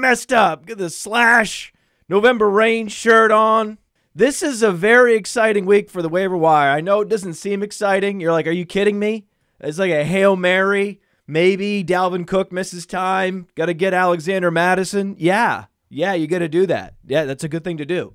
Messed up. Get the slash November rain shirt on. This is a very exciting week for the waiver wire. I know it doesn't seem exciting. You're like, are you kidding me? It's like a Hail Mary. Maybe Dalvin Cook misses time. Got to get Alexander Mattison. Yeah. Yeah, you got to do that. Yeah, that's a good thing to do.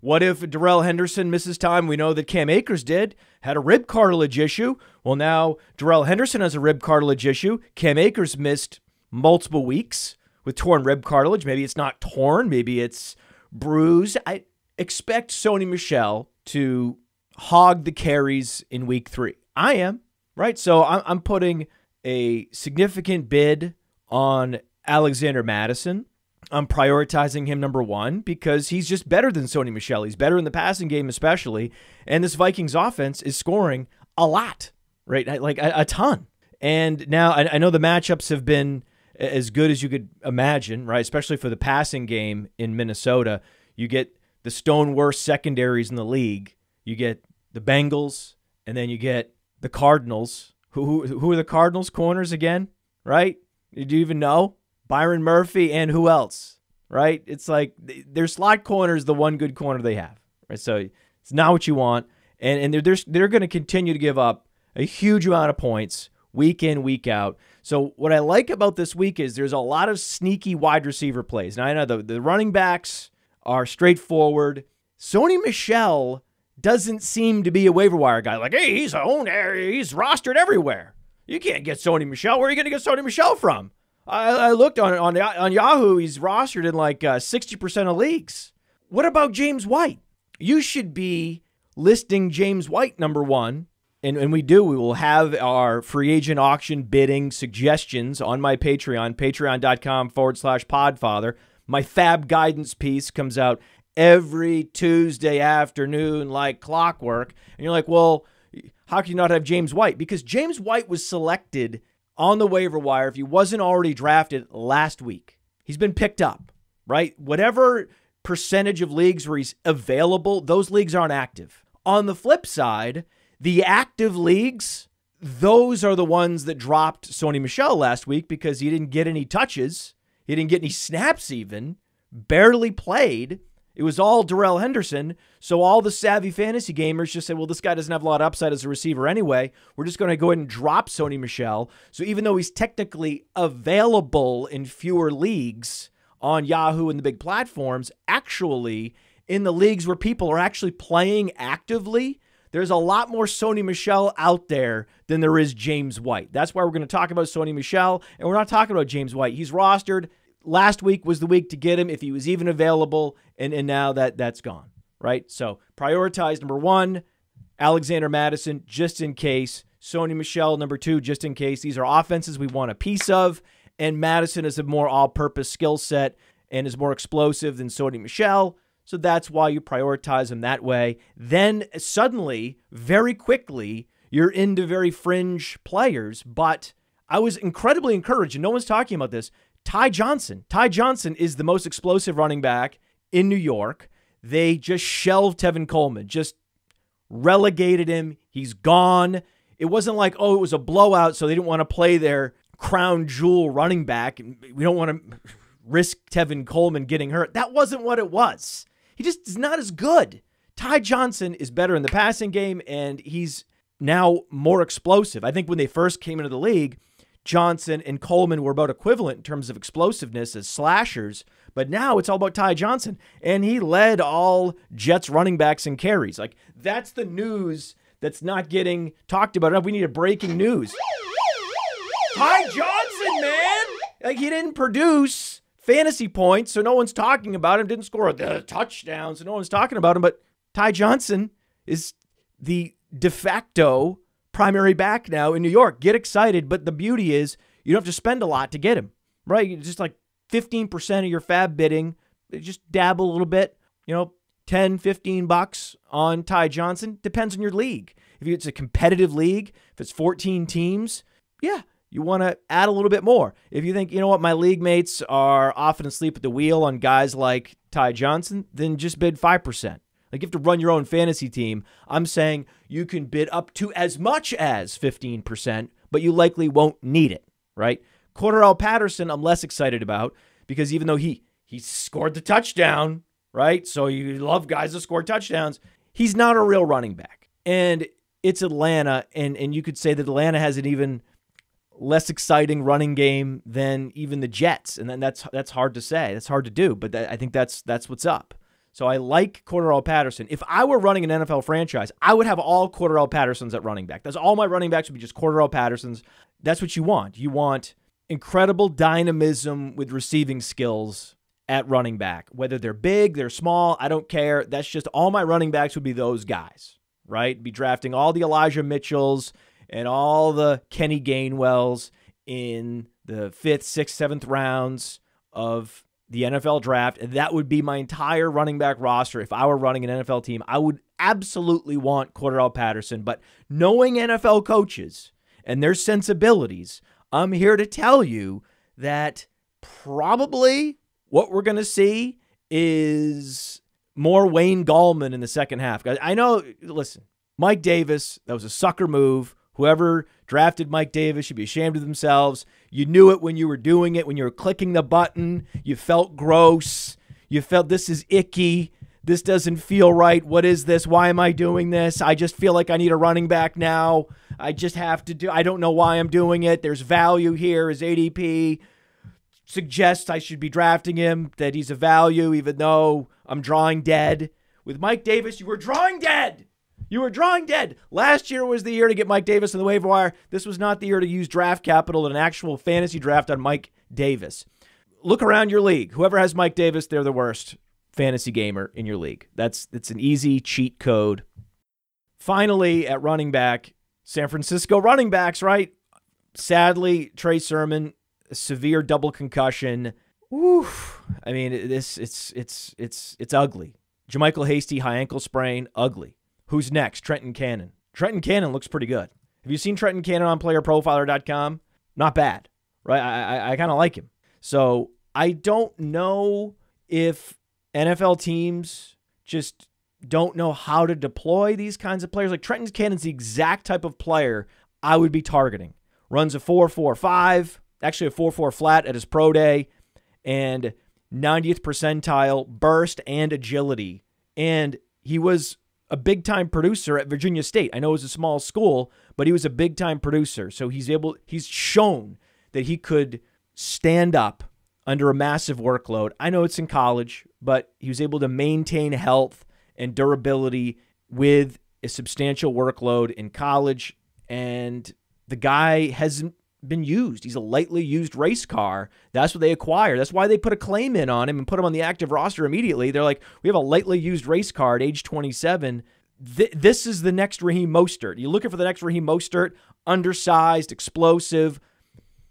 What if Darrell Henderson misses time? We know that Cam Akers did, had a rib cartilage issue. Well, now Darrell Henderson has a rib cartilage issue. Cam Akers missed multiple weeks with torn rib cartilage. Maybe it's not torn, maybe it's bruised. I expect Sony Michel to hog the carries in week three. I am, right? So I'm, putting a significant bid on Alexander Mattison. I'm prioritizing him number one because he's just better than Sony Michel. He's better in the passing game, especially. And this Vikings offense is scoring a lot, right? Like a, a ton. And now I, I know the matchups have been as good as you could imagine, right? Especially for the passing game in Minnesota. You get the stone worst secondaries in the league. You get the Bengals, and then you get the Cardinals. Who who, who are the Cardinals corners again? Right? Do you even know? Byron Murphy and who else? Right? It's like their slot corner is the one good corner they have. Right? So it's not what you want, and and they're they're, they're going to continue to give up a huge amount of points week in week out. So what I like about this week is there's a lot of sneaky wide receiver plays. Now I know the, the running backs are straightforward. Sony Michel doesn't seem to be a waiver wire guy. Like, hey, he's owned, he's rostered everywhere. You can't get Sony Michel. Where are you going to get Sony Michel from? I, I looked on on on Yahoo. He's rostered in like uh, sixty percent of leagues. What about James White? You should be listing James White number one and, and we do, we will have our free agent auction bidding suggestions on my Patreon, patreon.com forward slash podfather. My FAAB guidance piece comes out every Tuesday afternoon like clockwork. And you're like, well, how can you not have James White? Because James White was selected on the waiver wire if he wasn't already drafted last week. He's been picked up, right? Whatever percentage of leagues where he's available, those leagues aren't active. On the flip side, the active leagues, those are the ones that dropped Sony Michel last week because he didn't get any touches. He didn't get any snaps, even, barely played. It was all Darrell Henderson. So all the savvy fantasy gamers just said, well, this guy doesn't have a lot of upside as a receiver anyway. We're just going to go ahead and drop Sony Michel. So even though he's technically available in fewer leagues on Yahoo and the big platforms, actually, in the leagues where people are actually playing actively, there's a lot more Sony Michel out there than there is James White. That's why we're going to talk about Sony Michel, and we're not talking about James White. He's rostered. Last week was the week to get him if he was even available, and, and now that that's gone, right? So prioritize number one, Alexander Mattison, just in case. Sony Michel, number two, just in case. These are offenses we want a piece of, and Mattison is a more all purpose skill set and is more explosive than Sony Michel. So that's why you prioritize them that way. Then suddenly, very quickly, you're into very fringe players. But I was incredibly encouraged, and no one's talking about this. Ty Johnson. Ty Johnson is the most explosive running back in New York. They just shelved Tevin Coleman, just relegated him. He's gone. It wasn't like, oh, it was a blowout, so they didn't want to play their crown jewel running back. We don't want to risk Tevin Coleman getting hurt. That wasn't what it was. He just is not as good. Ty Johnson is better in the passing game, and he's now more explosive. I think when they first came into the league, Johnson and Coleman were about equivalent in terms of explosiveness as slashers, but now it's all about Ty Johnson, and he led all Jets running backs and carries. Like that's the news that's not getting talked about enough. We need a breaking news. Ty Johnson, man, like he didn't produce fantasy points, so no one's talking about him. Didn't score a touchdown, so no one's talking about him. But Ty Johnson is the de facto primary back now in New York. Get excited, but the beauty is you don't have to spend a lot to get him, right? Just like 15% of your FAAB bidding, just dabble a little bit, you know, 10, 15 bucks on Ty Johnson. Depends on your league. If it's a competitive league, if it's 14 teams, yeah, you want to add a little bit more. If you think, you know what, my league mates are often asleep at the wheel on guys like Ty Johnson, then just bid 5%. Like you have to run your own fantasy team. I'm saying you can bid up to as much as 15%, but you likely won't need it, right? Cordarrelle Patterson, I'm less excited about because even though he he scored the touchdown, right? So you love guys that score touchdowns. He's not a real running back. And it's Atlanta, and and you could say that Atlanta has an even less exciting running game than even the Jets, and then that's that's hard to say. That's hard to do, but that, I think that's that's what's up. So I like Cordarrelle Patterson. If I were running an NFL franchise, I would have all Cordarrelle Pattersons at running back. That's all my running backs would be just Cordarrelle Pattersons. That's what you want. You want incredible dynamism with receiving skills at running back. Whether they're big, they're small, I don't care. That's just all my running backs would be those guys, right? Be drafting all the Elijah Mitchells and all the Kenny Gainwells in the fifth, sixth, seventh rounds of the NFL draft. And that would be my entire running back roster. If I were running an NFL team, I would absolutely want Cordarrelle Patterson. But knowing NFL coaches and their sensibilities, I'm here to tell you that probably what we're going to see is more Wayne Gallman in the second half. I know, listen, Mike Davis, that was a sucker move. Whoever drafted Mike Davis should be ashamed of themselves. You knew it when you were doing it, when you were clicking the button. You felt gross. You felt this is icky. This doesn't feel right. What is this? Why am I doing this? I just feel like I need a running back now. I just have to do I don't know why I'm doing it. There's value here. His ADP suggests I should be drafting him, that he's a value, even though I'm drawing dead. With Mike Davis, you were drawing dead. You were drawing dead. Last year was the year to get Mike Davis in the waiver wire. This was not the year to use draft capital in an actual fantasy draft on Mike Davis. Look around your league. Whoever has Mike Davis, they're the worst fantasy gamer in your league. That's it's an easy cheat code. Finally, at running back, San Francisco running backs, right? Sadly, Trey Sermon, severe double concussion. Oof. I mean, this it's it's it's it's ugly. JaMycal Hasty high ankle sprain, ugly. Who's next? Trenton Cannon. Trenton Cannon looks pretty good. Have you seen Trenton Cannon on playerprofiler.com? Not bad, right? I, I, I kind of like him. So I don't know if NFL teams just don't know how to deploy these kinds of players. Like Trenton Cannon's the exact type of player I would be targeting. Runs a 4 4 5, actually a 4 4 flat at his pro day, and 90th percentile burst and agility. And he was a big time producer at Virginia State. I know it was a small school, but he was a big time producer. So he's able, he's shown that he could stand up under a massive workload. I know it's in college, but he was able to maintain health and durability with a substantial workload in college. And the guy hasn't been used. He's a lightly used race car. That's what they acquire. That's why they put a claim in on him and put him on the active roster immediately. They're like, we have a lightly used race car at age 27. Th- this is the next Raheem Mostert. You're looking for the next Raheem Mostert, undersized, explosive,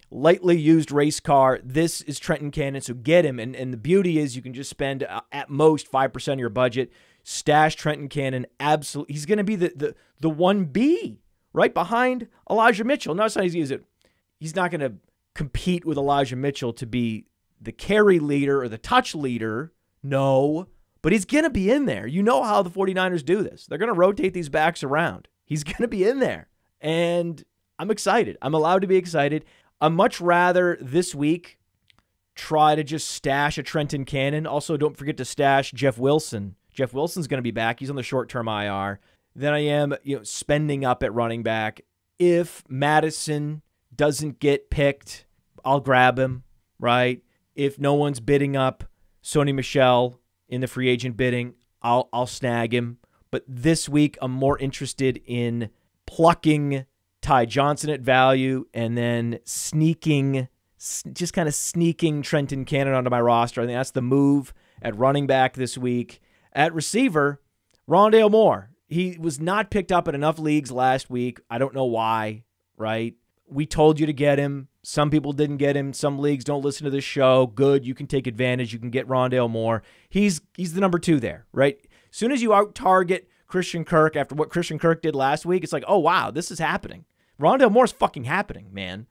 lightly used race car. This is Trenton Cannon, so get him. And, and the beauty is you can just spend uh, at most 5% of your budget. Stash Trenton Cannon. Absolutely. He's going to be the, the, the 1B right behind Elijah Mitchell. No, it's not easy, is it? He's not going to compete with Elijah Mitchell to be the carry leader or the touch leader. No, but he's going to be in there. You know how the 49ers do this. They're going to rotate these backs around. He's going to be in there. And I'm excited. I'm allowed to be excited. I'm much rather this week try to just stash a Trenton Cannon. Also, don't forget to stash Jeff Wilson. Jeff Wilson's going to be back. He's on the short term IR. Then I am, you know, spending up at running back. If Mattison doesn't get picked, I'll grab him, right? If no one's bidding up Sony Michel in the free agent bidding, I'll I'll snag him. But this week I'm more interested in plucking Ty Johnson at value and then sneaking just kind of sneaking Trenton Cannon onto my roster. I think that's the move at running back this week. At receiver, Rondale Moore. He was not picked up in enough leagues last week. I don't know why, right? We told you to get him. Some people didn't get him. Some leagues don't listen to this show. Good, you can take advantage. You can get Rondale Moore. He's he's the number two there, right? As soon as you out target Christian Kirk after what Christian Kirk did last week, it's like, oh wow, this is happening. Rondale Moore's fucking happening, man.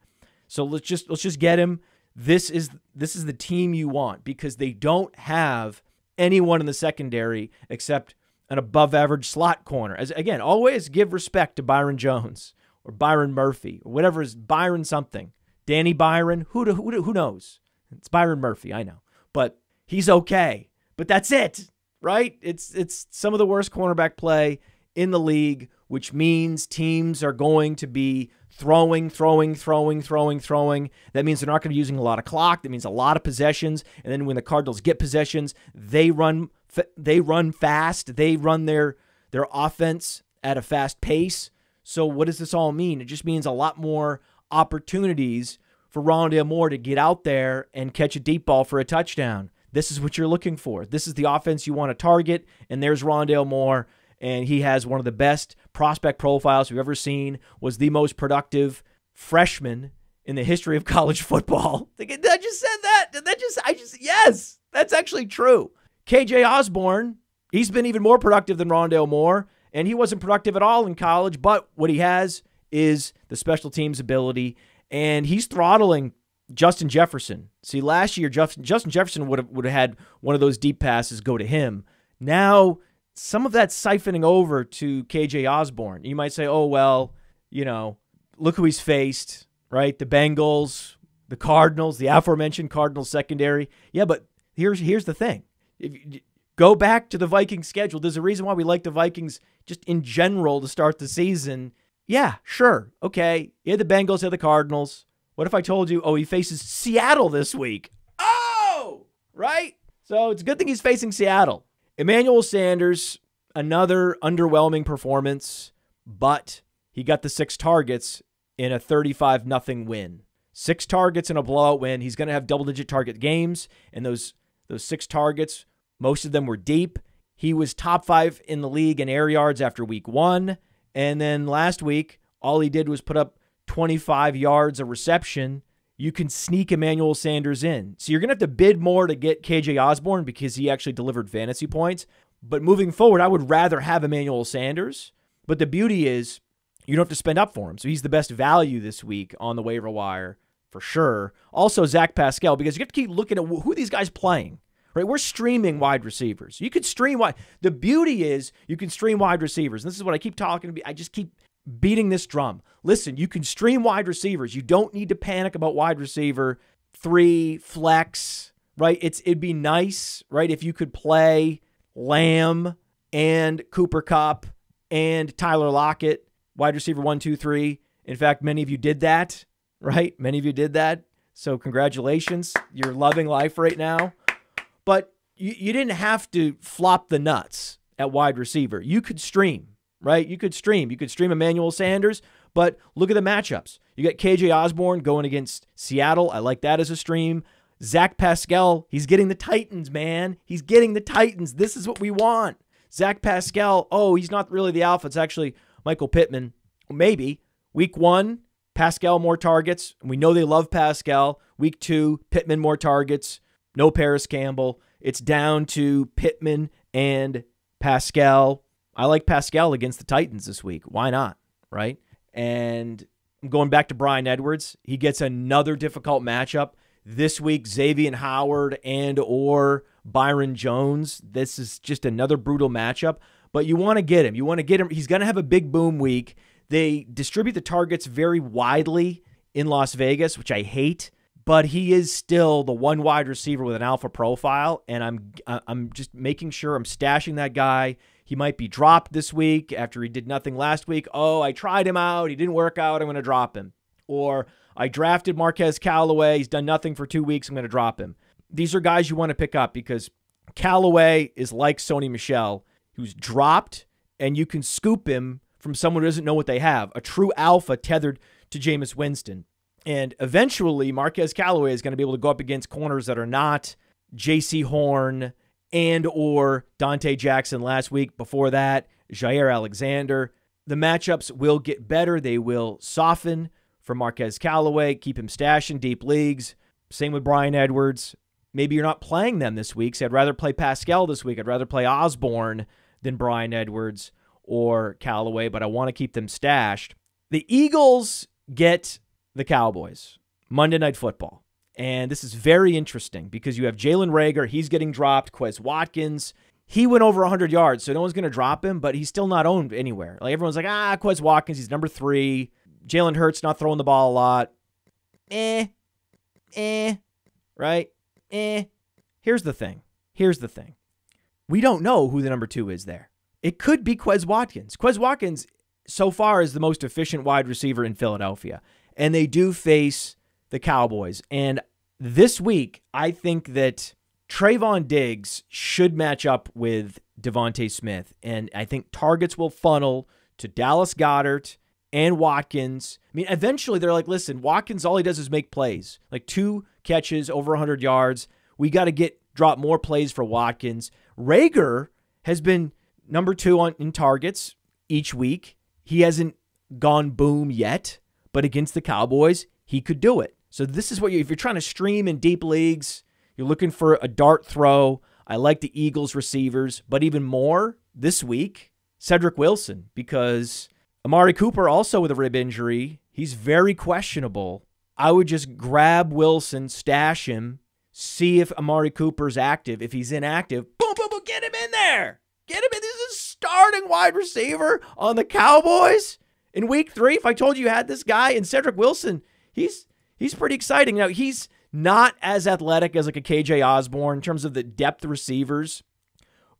So let's just let's just get him. This is this is the team you want because they don't have anyone in the secondary except an above average slot corner. As again, always give respect to Byron Jones or Byron Murphy or whatever is Byron something. Danny Byron, who who who knows? It's Byron Murphy, I know. But he's okay. But that's it, right? It's it's some of the worst cornerback play in the league, which means teams are going to be throwing, throwing, throwing, throwing, throwing. That means they're not going to be using a lot of clock. That means a lot of possessions. And then when the Cardinals get possessions, they run they run fast. They run their their offense at a fast pace. So what does this all mean? It just means a lot more opportunities for Rondale Moore to get out there and catch a deep ball for a touchdown. This is what you're looking for. This is the offense you want to target. And there's Rondale Moore and he has one of the best prospect profiles we've ever seen. Was the most productive freshman in the history of college football. I just said that. Did that just? I just yes, that's actually true. KJ Osborn, he's been even more productive than Rondale Moore, and he wasn't productive at all in college. But what he has is the special teams ability, and he's throttling Justin Jefferson. See, last year Justin Jefferson would have would have had one of those deep passes go to him. Now some of that siphoning over to KJ Osborn. You might say, oh, well, you know, look who he's faced, right? The Bengals, the Cardinals, the aforementioned Cardinals secondary. Yeah, but here's here's the thing. If go back to the Vikings schedule. There's a reason why we like the Vikings just in general to start the season. Yeah, sure. Okay. You had the Bengals, you had the Cardinals. What if I told you, oh, he faces Seattle this week? Oh, right? So it's a good thing he's facing Seattle. Emmanuel Sanders, another underwhelming performance, but he got the six targets in a 35 nothing win. Six targets in a blowout win. He's going to have double digit target games, and those those six targets, most of them were deep. He was top five in the league in air yards after week one. And then last week, all he did was put up 25 yards of reception you can sneak Emmanuel Sanders in. So you're going to have to bid more to get KJ Osborn because he actually delivered fantasy points. But moving forward, I would rather have Emmanuel Sanders. But the beauty is you don't have to spend up for him. So he's the best value this week on the waiver wire for sure. Also, Zach Pascal, because you have to keep looking at who these guys playing. Right, we're streaming wide receivers. You could stream wide. The beauty is you can stream wide receivers. And this is what I keep talking about. I just keep beating this drum. Listen, you can stream wide receivers. You don't need to panic about wide receiver three flex, right? It's it'd be nice, right, if you could play Lamb and Cooper Kupp and Tyler Lockett, wide receiver one, two, three. In fact, many of you did that, right? Many of you did that. So congratulations. You're loving life right now. But you, you didn't have to flop the nuts at wide receiver. You could stream right? You could stream. You could stream Emmanuel Sanders, but look at the matchups. You got KJ Osborn going against Seattle. I like that as a stream. Zach Pascal, he's getting the Titans, man. He's getting the Titans. This is what we want. Zach Pascal, oh, he's not really the alpha. It's actually Michael Pittman. Maybe. Week one, Pascal more targets. We know they love Pascal. Week two, Pittman more targets. No Parris Campbell. It's down to Pittman and Pascal. I like Pascal against the Titans this week. Why not? Right? And I'm going back to Bryan Edwards. He gets another difficult matchup this week. Xavier Howard and or Byron Jones. This is just another brutal matchup. But you want to get him. You want to get him. He's going to have a big boom week. They distribute the targets very widely in Las Vegas, which I hate. But he is still the one wide receiver with an alpha profile, and I'm uh, I'm just making sure I'm stashing that guy. He might be dropped this week after he did nothing last week. Oh, I tried him out. He didn't work out. I'm going to drop him. Or I drafted Marquez Callaway. He's done nothing for two weeks. I'm going to drop him. These are guys you want to pick up because Callaway is like Sony Michel who's dropped, and you can scoop him from someone who doesn't know what they have. A true alpha tethered to Jameis Winston. And eventually, Marquez Callaway is going to be able to go up against corners that are not Jaycee Horn and or Donte Jackson last week. Before that, Jaire Alexander. The matchups will get better. They will soften for Marquez Callaway, keep him stashed in deep leagues. Same with Bryan Edwards. Maybe you're not playing them this week, so I'd rather play Pascal this week. I'd rather play Osborn than Bryan Edwards or Callaway, but I want to keep them stashed. The Eagles get the Cowboys Monday Night Football. And this is very interesting because you have Jalen Reagor. he's getting dropped. Quez Watkins, he went over 100 yards, so no one's going to drop him, but he's still not owned anywhere. Like everyone's like, ah, Quez Watkins, he's number three. Jalen Hurts not throwing the ball a lot. Eh, eh, right? Eh. Here's the thing. Here's the thing. We don't know who the number two is there. It could be Quez Watkins. Quez Watkins, so far, is the most efficient wide receiver in Philadelphia. And they do face the Cowboys. And this week, I think that Trevon Diggs should match up with DeVonta Smith. And I think targets will funnel to Dallas Goedert and Watkins. I mean, eventually they're like, listen, Watkins, all he does is make plays, like two catches over 100 yards. We got to get drop more plays for Watkins. Reagor has been number two on in targets each week. He hasn't gone boom yet, but against the Cowboys, he could do it. So this is what you if you're trying to stream in deep leagues, you're looking for a dart throw. I like the Eagles receivers, but even more this week, Cedric Wilson because Amari Cooper also with a rib injury. He's very questionable. I would just grab Wilson, stash him, see if Amari Cooper's active. If he's inactive, boom, boom, boom, get him in there. Get him in. This is a starting wide receiver on the Cowboys in week three. If I told you you had this guy and Cedric Wilson, he's he's pretty exciting. Now he's not as athletic as like a KJ Osborn in terms of the depth receivers,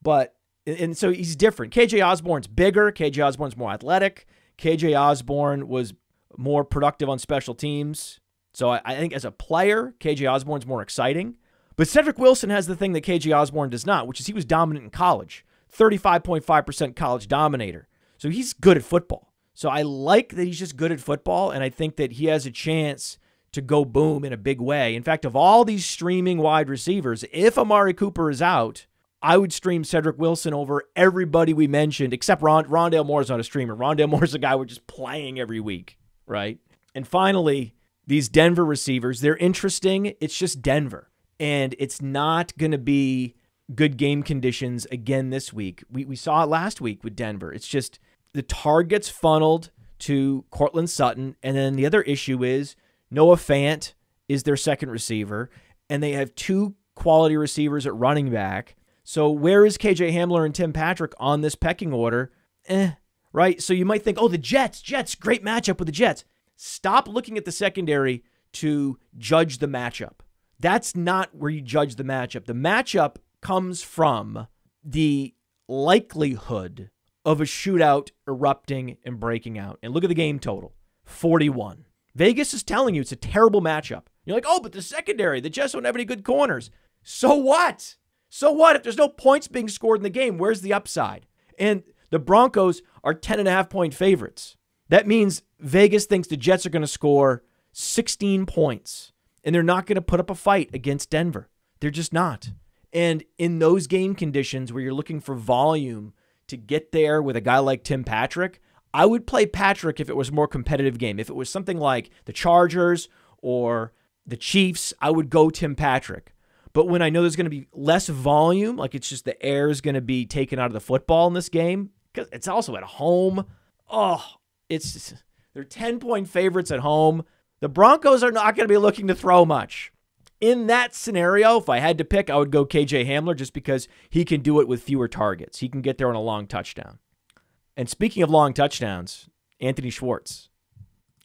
but and so he's different. KJ Osborn's bigger. KJ Osborn's more athletic. KJ Osborn was more productive on special teams. So I, I, think as a player, KJ Osborn's more exciting. But Cedric Wilson has the thing that KJ Osborn does not, which is he was dominant in college. 35.5% college dominator. So he's good at football. So I like that he's just good at football, and I think that he has a chance to go boom in a big way. In fact, of all these streaming wide receivers, if Amari Cooper is out, I would stream Cedric Wilson over everybody we mentioned, except Ron, Rondale Moore's not a streamer. Rondale Moore's a guy we're just playing every week, right? And finally, these Denver receivers, they're interesting. It's just Denver. And it's not going to be good game conditions again this week. We, we saw it last week with Denver. It's just the targets funneled to Courtland Sutton. And then the other issue is Noah Fant is their second receiver. And they have two quality receivers at running back. So where is KJ Hamler and Tim Patrick on this pecking order? Eh, right? So you might think, oh, the Jets, Jets, great matchup with the Jets. Stop looking at the secondary to judge the matchup. That's not where you judge the matchup. The matchup comes from the likelihood of a shootout erupting and breaking out. And look at the game total 41. Vegas is telling you it's a terrible matchup. You're like, oh, but the secondary, the Jets don't have any good corners. So what? So what? If there's no points being scored in the game, where's the upside? And the Broncos are 10 and a half point favorites. That means Vegas thinks the Jets are going to score 16 points and they're not going to put up a fight against Denver. They're just not. And in those game conditions where you're looking for volume to get there with a guy like Tim Patrick, I would play Patrick if it was a more competitive game. If it was something like the Chargers or the Chiefs, I would go Tim Patrick. But when I know there's going to be less volume, like it's just the air is going to be taken out of the football in this game, because it's also at home. Oh, it's they're 10 point favorites at home. The Broncos are not going to be looking to throw much. In that scenario, if I had to pick, I would go KJ Hamler just because he can do it with fewer targets. He can get there on a long touchdown. And speaking of long touchdowns, Anthony Schwartz.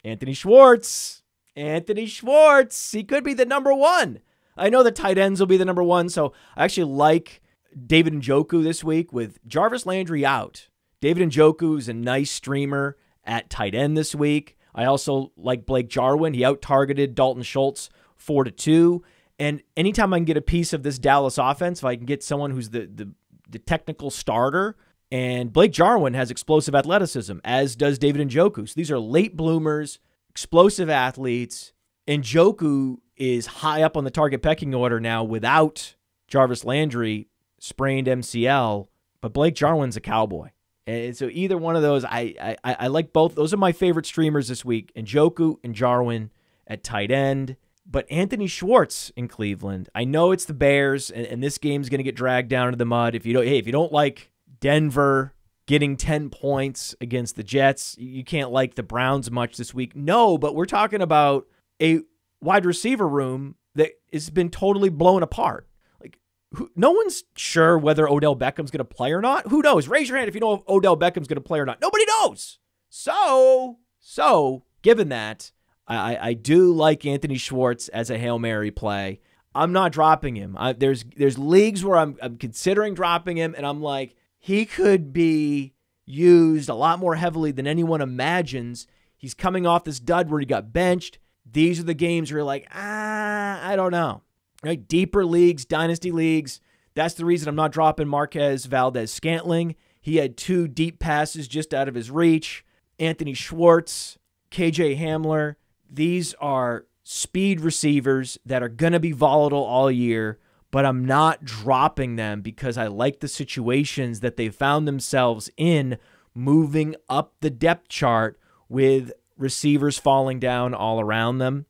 Anthony Schwartz. Anthony Schwartz. He could be the number one. I know the tight ends will be the number one, so I actually like David Njoku this week with Jarvis Landry out. David Njoku is a nice streamer at tight end this week. I also like Blake Jarwin. He out targeted Dalton Schultz four to two. And anytime I can get a piece of this Dallas offense, if I can get someone who's the the, the technical starter, and Blake Jarwin has explosive athleticism, as does David Njoku. So these are late bloomers, explosive athletes. Njoku is high up on the target pecking order now without Jarvis Landry sprained MCL, but Blake Jarwin's a cowboy. And so either one of those, I, I I like both. Those are my favorite streamers this week. Njoku and Jarwin at tight end. But Anthony Schwartz in Cleveland. I know it's the Bears, and, and this game's gonna get dragged down into the mud. If you don't hey, if you don't like Denver getting 10 points against the Jets, you can't like the Browns much this week. No, but we're talking about a wide receiver room that has been totally blown apart Like, who, no one's sure whether Odell Beckham's going to play or not. Who knows? Raise your hand if you know if Odell Beckham's going to play or not. Nobody knows. So, so given that, I, I do like Anthony Schwartz as a hail mary play. I'm not dropping him. I, there's there's leagues where I'm, I'm considering dropping him, and I'm like he could be used a lot more heavily than anyone imagines. He's coming off this dud where he got benched. These are the games where you're like, ah, I don't know right? Deeper leagues, dynasty leagues. That's the reason I'm not dropping Marquez Valdes Scantling. He had two deep passes just out of his reach. Anthony Schwartz, KJ Hamler. These are speed receivers that are going to be volatile all year, but I'm not dropping them because I like the situations that they found themselves in moving up the depth chart with receivers falling down all around them.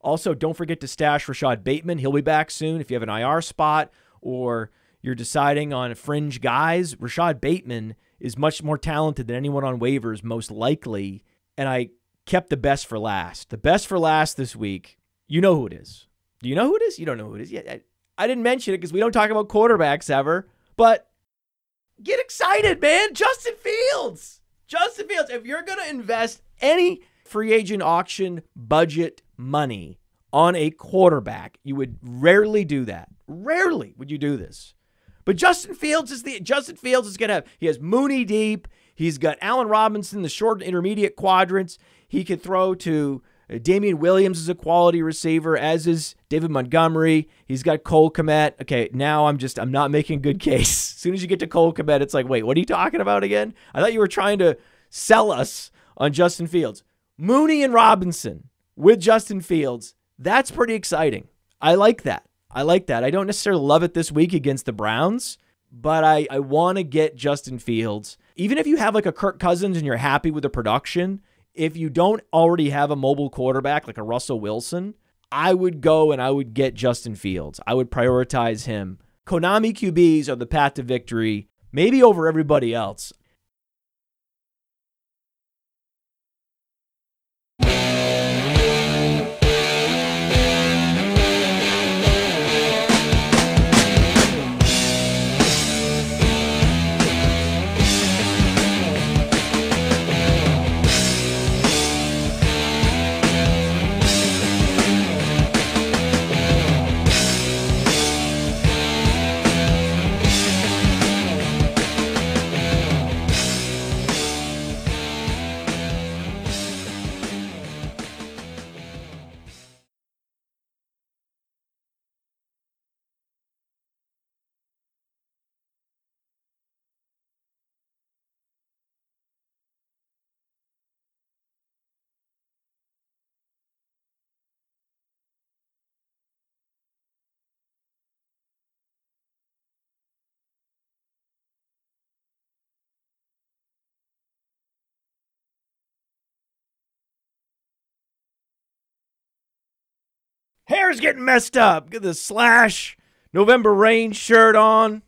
Also, don't forget to stash Rashod Bateman. He'll be back soon. If you have an IR spot or you're deciding on fringe guys, Rashod Bateman is much more talented than anyone on waivers, most likely. And I kept the best for last. The best for last this week. You know who it is. Do you know who it is? You don't know who it is. Yeah, I, I didn't mention it because we don't talk about quarterbacks ever. But get excited, man. Justin Fields. Justin Fields. If you're going to invest any free agent auction budget money on a quarterback. You would rarely do that. Rarely would you do this. But Justin Fields is the Justin Fields is gonna have he has Mooney deep. He's got Allen Robinson, the short and intermediate quadrants. He could throw to uh, Damien Williams is a quality receiver, as is David Montgomery. He's got Cole Kmet. Okay, now I'm just I'm not making a good case. As soon as you get to Cole Kmet, it's like, wait, what are you talking about again? I thought you were trying to sell us on Justin Fields. Mooney and Robinson with Justin Fields. That's pretty exciting. I like that. I like that. I don't necessarily love it this week against the Browns, but I, I want to get Justin Fields. Even if you have like a Kirk Cousins and you're happy with the production, if you don't already have a mobile quarterback like a Russell Wilson, I would go and I would get Justin Fields. I would prioritize him. Konami QBs are the path to victory, maybe over everybody else. Hair's getting messed up. Get the slash November rain shirt on.